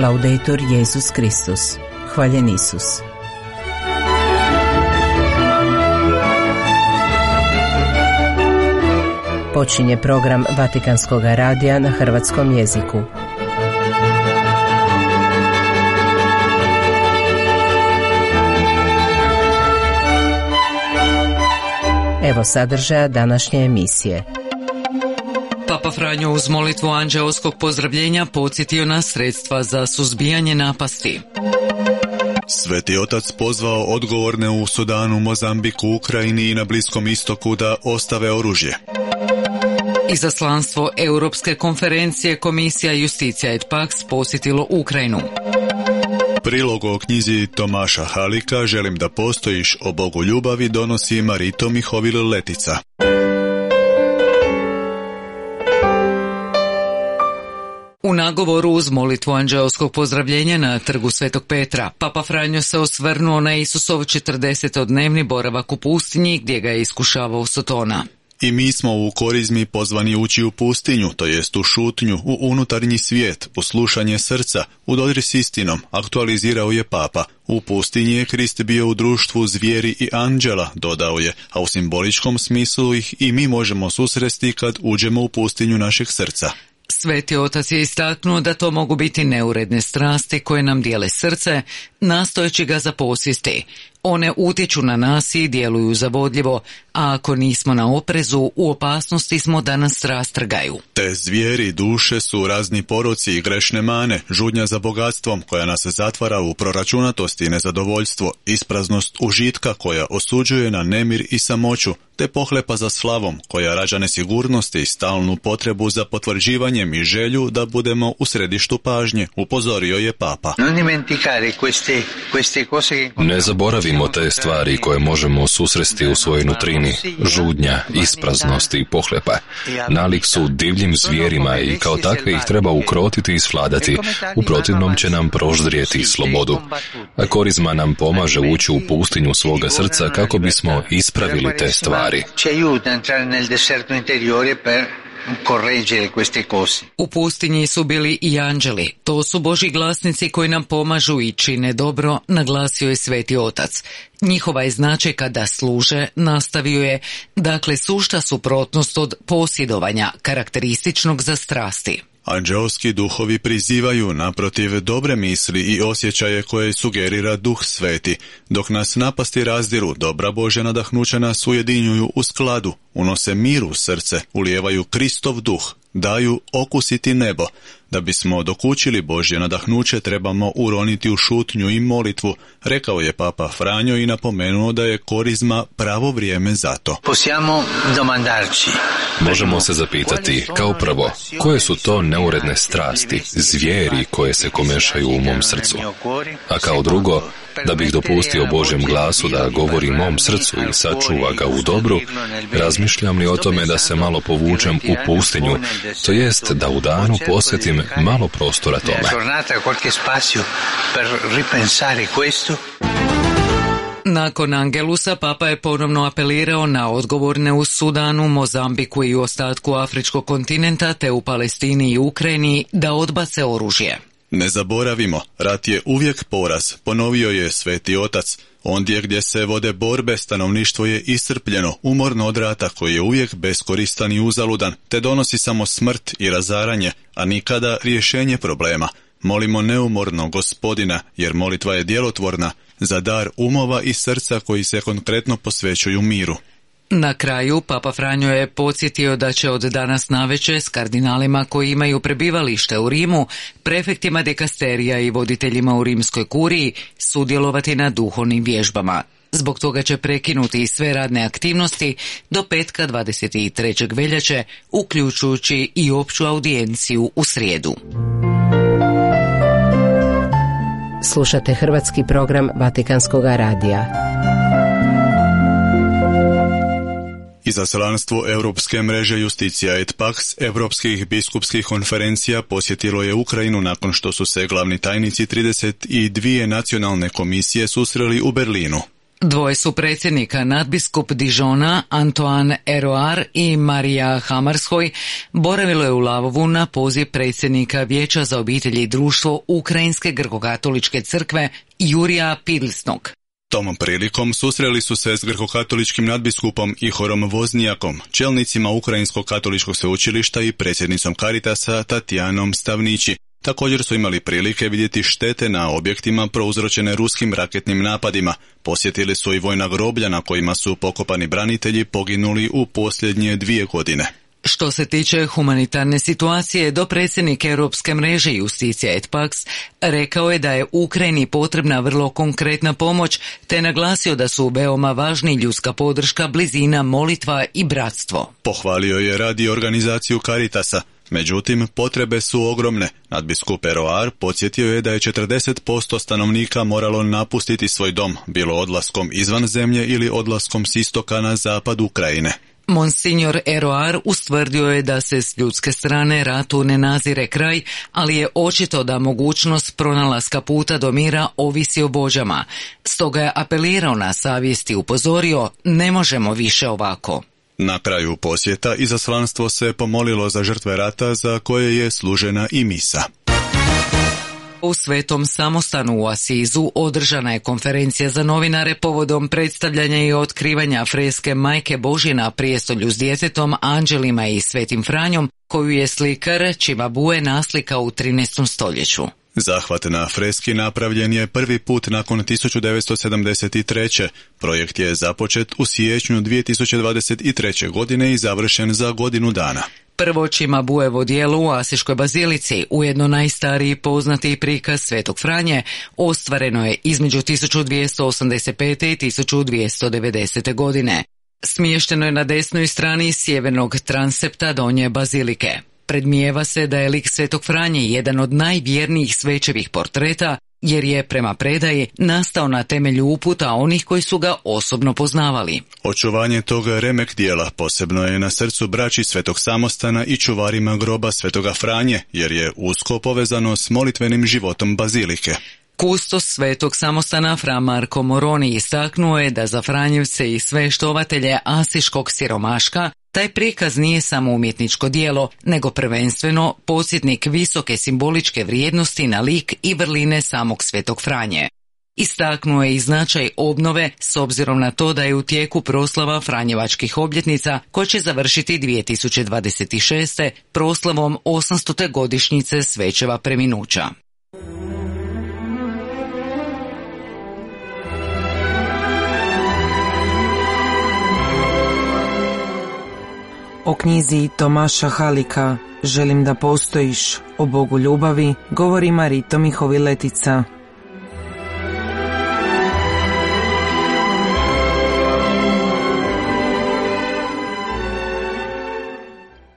Laudetur Jezus Kristus. Hvaljen Isus. Počinje program Vatikanskog radija na hrvatskom jeziku. Evo sadržaja današnje emisije. Papa Franjo uz molitvu anđeoskog pozdravljenja podsjetio na sredstva za suzbijanje napasti. Sveti otac pozvao odgovorne u Sudanu, Mozambiku, Ukrajini i na Bliskom istoku da ostave oružje. Izaslanstvo Europske konferencije Komisija Justicija et Pax posjetilo Ukrajinu. Prilog o knjizi Tomaša Halika Želim da postojiš o Bogu ljubavi donosi Marito Mihovil Letica. Nagovoru uz molitvu anđeoskog pozdravljenja na trgu Svetog Petra, Papa Franjo se osvrnuo na Isusov 40-dnevni boravak u pustinji gdje ga je iskušavao Sotona. I mi smo u korizmi pozvani ući u pustinju, to jest u šutnju, u unutarnji svijet, u slušanje srca, u dodir s istinom, aktualizirao je papa. U pustinji je Krist bio u društvu zvijeri i anđela, dodao je, a u simboličkom smislu ih i mi možemo susresti kad uđemo u pustinju našeg srca. Sveti otac je istaknuo da to mogu biti neuredne strasti koje nam dijele srce, nastojeći ga zaposjesti. One utječu na nas i djeluju zavodljivo, a ako nismo na oprezu, u opasnosti smo da nas rastrgaju. Te zvijeri duše su razni poroci i grešne mane, žudnja za bogatstvom koja nas zatvara u proračunatosti i nezadovoljstvo, ispraznost užitka koja osuđuje na nemir i samoću, te pohlepa za slavom koja rađa nesigurnosti i stalnu potrebu za potvrđivanjem i želju da budemo u središtu pažnje, upozorio je papa. Ne zaboravimo te stvari koje možemo susresti u svojoj nutrini, žudnja, ispraznost i pohlepa. Nalik su divljim zvijerima i kao takve ih treba ukrotiti i svladati, u protivnom će nam proždrijeti slobodu. A korizma nam pomaže ući u pustinju svoga srca kako bismo ispravili te stvari. U pustinji su bili i anđeli. To su Boži glasnici koji nam pomažu i čine dobro, naglasio je Sveti Otac. Njihova je značajka da služe, nastavio je, dakle sušta suprotnost od posjedovanja, karakterističnog za strasti. Anđelski duhovi prizivaju naprotiv dobre misli i osjećaje koje sugerira duh sveti, dok nas napasti razdiru, dobra Bože nadahnuća nas ujedinjuju u skladu, unose mir u srce, ulijevaju Kristov duh, daju okusiti nebo. Da bismo dokučili Božje nadahnuće trebamo uroniti u šutnju i molitvu, rekao je Papa Franjo i napomenuo da je korizma pravo vrijeme za to. Možemo se zapitati, kao prvo, koje su to neuredne strasti, zvijeri koje se komešaju u mom srcu? A kao drugo, da bih dopustio Božjem glasu da govori mom srcu i sačuva ga u dobru, razmišljam li o tome da se malo povučem u pustinju, to jest da u danu posjetim malo prostora tome. Nakon Angelusa Papa je ponovno apelirao na odgovorne u Sudanu, Mozambiku i u ostatku Afričkog kontinenta te u Palestini i Ukrajini da odbace oružje. Ne zaboravimo, rat je uvijek poraz, ponovio je sveti otac. Ondje gdje se vode borbe, stanovništvo je iscrpljeno, umorno od rata koji je uvijek beskoristan i uzaludan, te donosi samo smrt i razaranje, a nikada rješenje problema. Molimo neumorno gospodina, jer molitva je djelotvorna, za dar umova i srca koji se konkretno posvećuju miru. Na kraju, Papa Franjo je podsjetio da će od danas naveče s kardinalima koji imaju prebivalište u Rimu, prefektima dekasterija i voditeljima u rimskoj kuriji sudjelovati na duhovnim vježbama. Zbog toga će prekinuti sve radne aktivnosti do petka 23. veljače, uključujući i opću audijenciju u srijedu. Slušate hrvatski program Vatikanskog radija. Izaslanstvo Europske mreže Justicija et Pax Europskih biskupskih konferencija posjetilo je Ukrajinu nakon što su se glavni tajnici 32 nacionalne komisije susreli u Berlinu. Dvoje su predsjednika nadbiskup Dižona Antoine Eroar i Marija Hamarskoj boravilo je u Lavovu na poziv predsjednika Vijeća za obitelji i društvo Ukrajinske grkokatoličke crkve Jurija Pidlisnog. Tom prilikom susreli su se s grkokatoličkim nadbiskupom i horom Voznijakom, čelnicima Ukrajinskog katoličkog sveučilišta i predsjednicom Karitasa Tatijanom Stavnići, Također su imali prilike vidjeti štete na objektima prouzročene ruskim raketnim napadima. Posjetili su i vojna groblja na kojima su pokopani branitelji poginuli u posljednje dvije godine. Što se tiče humanitarne situacije, do predsjednik Europske mreže Justicija Etpax rekao je da je Ukrajini potrebna vrlo konkretna pomoć, te naglasio da su veoma važni ljudska podrška, blizina, molitva i bratstvo. Pohvalio je radi organizaciju Caritasa, Međutim, potrebe su ogromne. Nadbiskup Eroar podsjetio je da je 40% stanovnika moralo napustiti svoj dom, bilo odlaskom izvan zemlje ili odlaskom s istoka na zapad Ukrajine. Monsignor Eroar ustvrdio je da se s ljudske strane ratu ne nazire kraj, ali je očito da mogućnost pronalaska puta do mira ovisi o bođama. Stoga je apelirao na savjesti i upozorio, ne možemo više ovako. Na kraju posjeta izaslanstvo se pomolilo za žrtve rata za koje je služena i misa. U Svetom samostanu u Asizu održana je konferencija za novinare povodom predstavljanja i otkrivanja freske Majke Božje na prijestolju s djetetom, anđelima i Svetim Franjom, koju je slikar Čimabue naslika u 13. stoljeću. Zahvat na freski napravljen je prvi put nakon 1973. Projekt je započet u siječnju 2023. godine i završen za godinu dana. Prvo buevo dijelo u Asiškoj bazilici, ujedno najstariji poznati prikaz Svetog Franje, ostvareno je između 1285. i 1290. godine. Smješteno je na desnoj strani sjevernog transepta donje bazilike. Predmijeva se da je lik Svetog Franje jedan od najvjernijih svećevih portreta, jer je prema predaji nastao na temelju uputa onih koji su ga osobno poznavali. Očuvanje toga remek dijela posebno je na srcu braći Svetog Samostana i čuvarima groba Svetoga Franje, jer je usko povezano s molitvenim životom bazilike. Kustos svetog samostana Fra Marko Moroni istaknuo je da za Franjevce i sve štovatelje asiškog siromaška taj prikaz nije samo umjetničko dijelo, nego prvenstveno posjetnik visoke simboličke vrijednosti na lik i vrline samog svetog Franje. Istaknuo je i značaj obnove s obzirom na to da je u tijeku proslava Franjevačkih obljetnica koja će završiti 2026. proslavom 800. godišnjice Svećeva preminuća. O knjizi Tomaša Halika Želim da postojiš o Bogu ljubavi govori Marito Mihoviletica.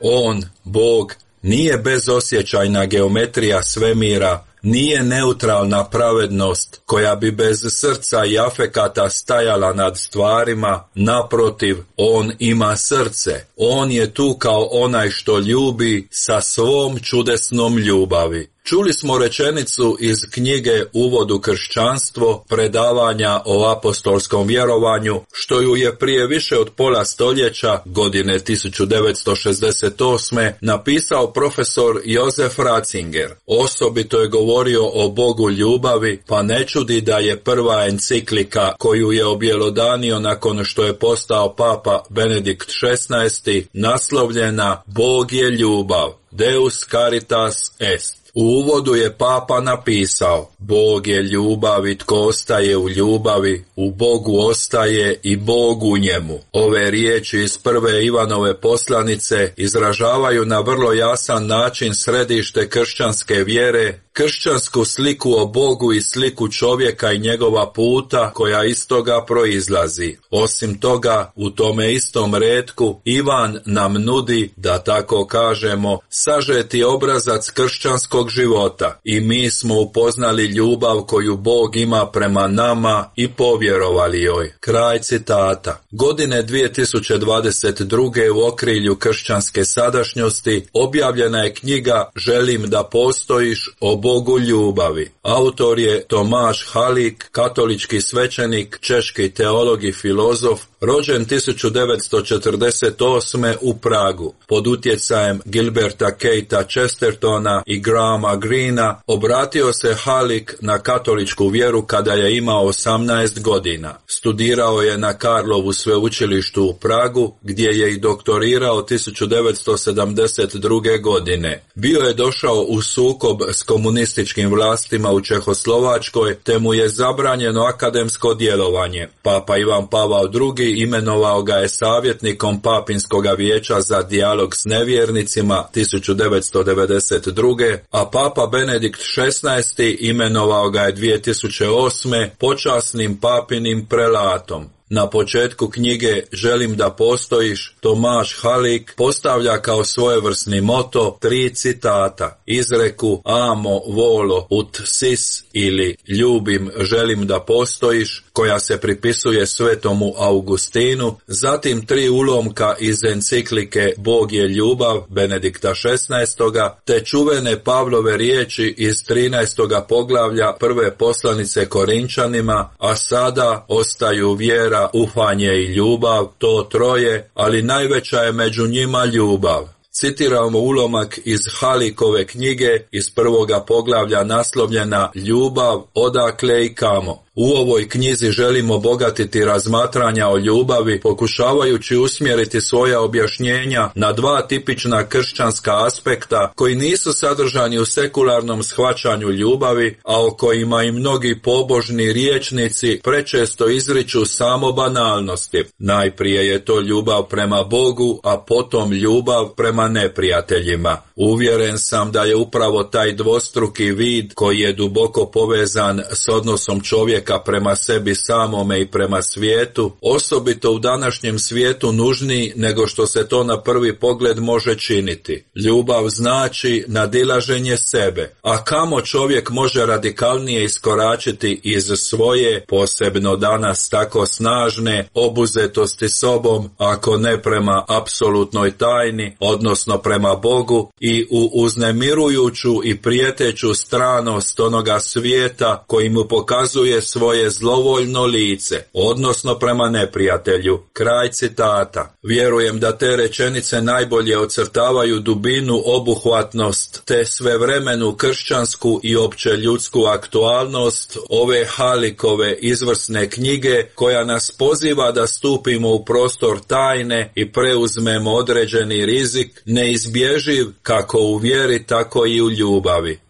On, Bog, nije bezosjećajna geometrija svemira, nije neutralna pravednost koja bi bez srca i afekata stajala nad stvarima, naprotiv, on ima srce, on je tu kao onaj što ljubi sa svom čudesnom ljubavi. Čuli smo rečenicu iz knjige Uvodu kršćanstvo predavanja o apostolskom vjerovanju, što ju je prije više od pola stoljeća, godine 1968. napisao profesor Josef Ratzinger. Osobito je govorio o Bogu ljubavi, pa ne čudi da je prva enciklika koju je objelodanio nakon što je postao papa Benedikt XVI. naslovljena Bog je ljubav, Deus caritas est. U uvodu je papa napisao, Bog je ljubav i tko ostaje u ljubavi, u Bogu ostaje i Bog u njemu. Ove riječi iz prve Ivanove poslanice izražavaju na vrlo jasan način središte kršćanske vjere kršćansku sliku o Bogu i sliku čovjeka i njegova puta koja iz toga proizlazi. Osim toga, u tome istom redku Ivan nam nudi, da tako kažemo, sažeti obrazac kršćanskog života i mi smo upoznali ljubav koju Bog ima prema nama i povjerovali joj. Kraj citata. Godine 2022. u okrilju kršćanske sadašnjosti objavljena je knjiga Želim da postojiš o Bogu ljubavi. Autor je Tomaš Halik, katolički svećenik, češki teolog i filozof, rođen 1948. u Pragu. Pod utjecajem Gilberta Keita Chestertona i Grahama Greena obratio se Halik na katoličku vjeru kada je imao 18 godina. Studirao je na Karlovu sveučilištu u Pragu, gdje je i doktorirao 1972. godine. Bio je došao u sukob s komunističkim vlastima u Čehoslovačkoj, te mu je zabranjeno akademsko djelovanje. Papa Ivan Pavao II imenovao ga je savjetnikom Papinskog vijeća za dijalog s nevjernicima 1992. a Papa Benedikt XVI imenovao ga je 2008. počasnim papinim prelatom. Na početku knjige Želim da postojiš, Tomaš Halik postavlja kao svojevrsni moto tri citata. Izreku Amo volo ut sis ili Ljubim, želim da postojiš, koja se pripisuje svetomu Augustinu, zatim tri ulomka iz enciklike Bog je ljubav Benedikta XVI, te čuvene Pavlove riječi iz 13. poglavlja prve poslanice Korinčanima, a sada ostaju vjera, ufanje i ljubav, to troje, ali najveća je među njima ljubav. Citiramo ulomak iz Halikove knjige iz prvoga poglavlja naslovljena Ljubav, odakle i kamo. U ovoj knjizi želimo obogatiti razmatranja o ljubavi, pokušavajući usmjeriti svoja objašnjenja na dva tipična kršćanska aspekta koji nisu sadržani u sekularnom shvaćanju ljubavi, a o kojima i mnogi pobožni riječnici prečesto izriču samo banalnosti. Najprije je to ljubav prema Bogu, a potom ljubav prema neprijateljima. Uvjeren sam da je upravo taj dvostruki vid koji je duboko povezan s odnosom čovjeka prema sebi samome i prema svijetu, osobito u današnjem svijetu nužniji nego što se to na prvi pogled može činiti. Ljubav znači nadilaženje sebe, a kamo čovjek može radikalnije iskoračiti iz svoje, posebno danas tako snažne, obuzetosti sobom, ako ne prema apsolutnoj tajni, odnosno prema Bogu i u uznemirujuću i prijeteću stranost onoga svijeta koji mu pokazuje svoje zlovoljno lice, odnosno prema neprijatelju. Kraj citata. Vjerujem da te rečenice najbolje ocrtavaju dubinu, obuhvatnost, te svevremenu kršćansku i opće ljudsku aktualnost ove Halikove izvrsne knjige koja nas poziva da stupimo u prostor tajne i preuzmemo određeni rizik, neizbježiv kako u vjeri, tako i u ljubavi.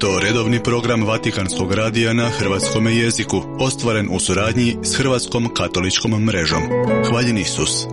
To redovni program Vatikanskog radija na hrvatskom jeziku, ostvaren u suradnji s Hrvatskom katoličkom mrežom. Hvaljen Isus!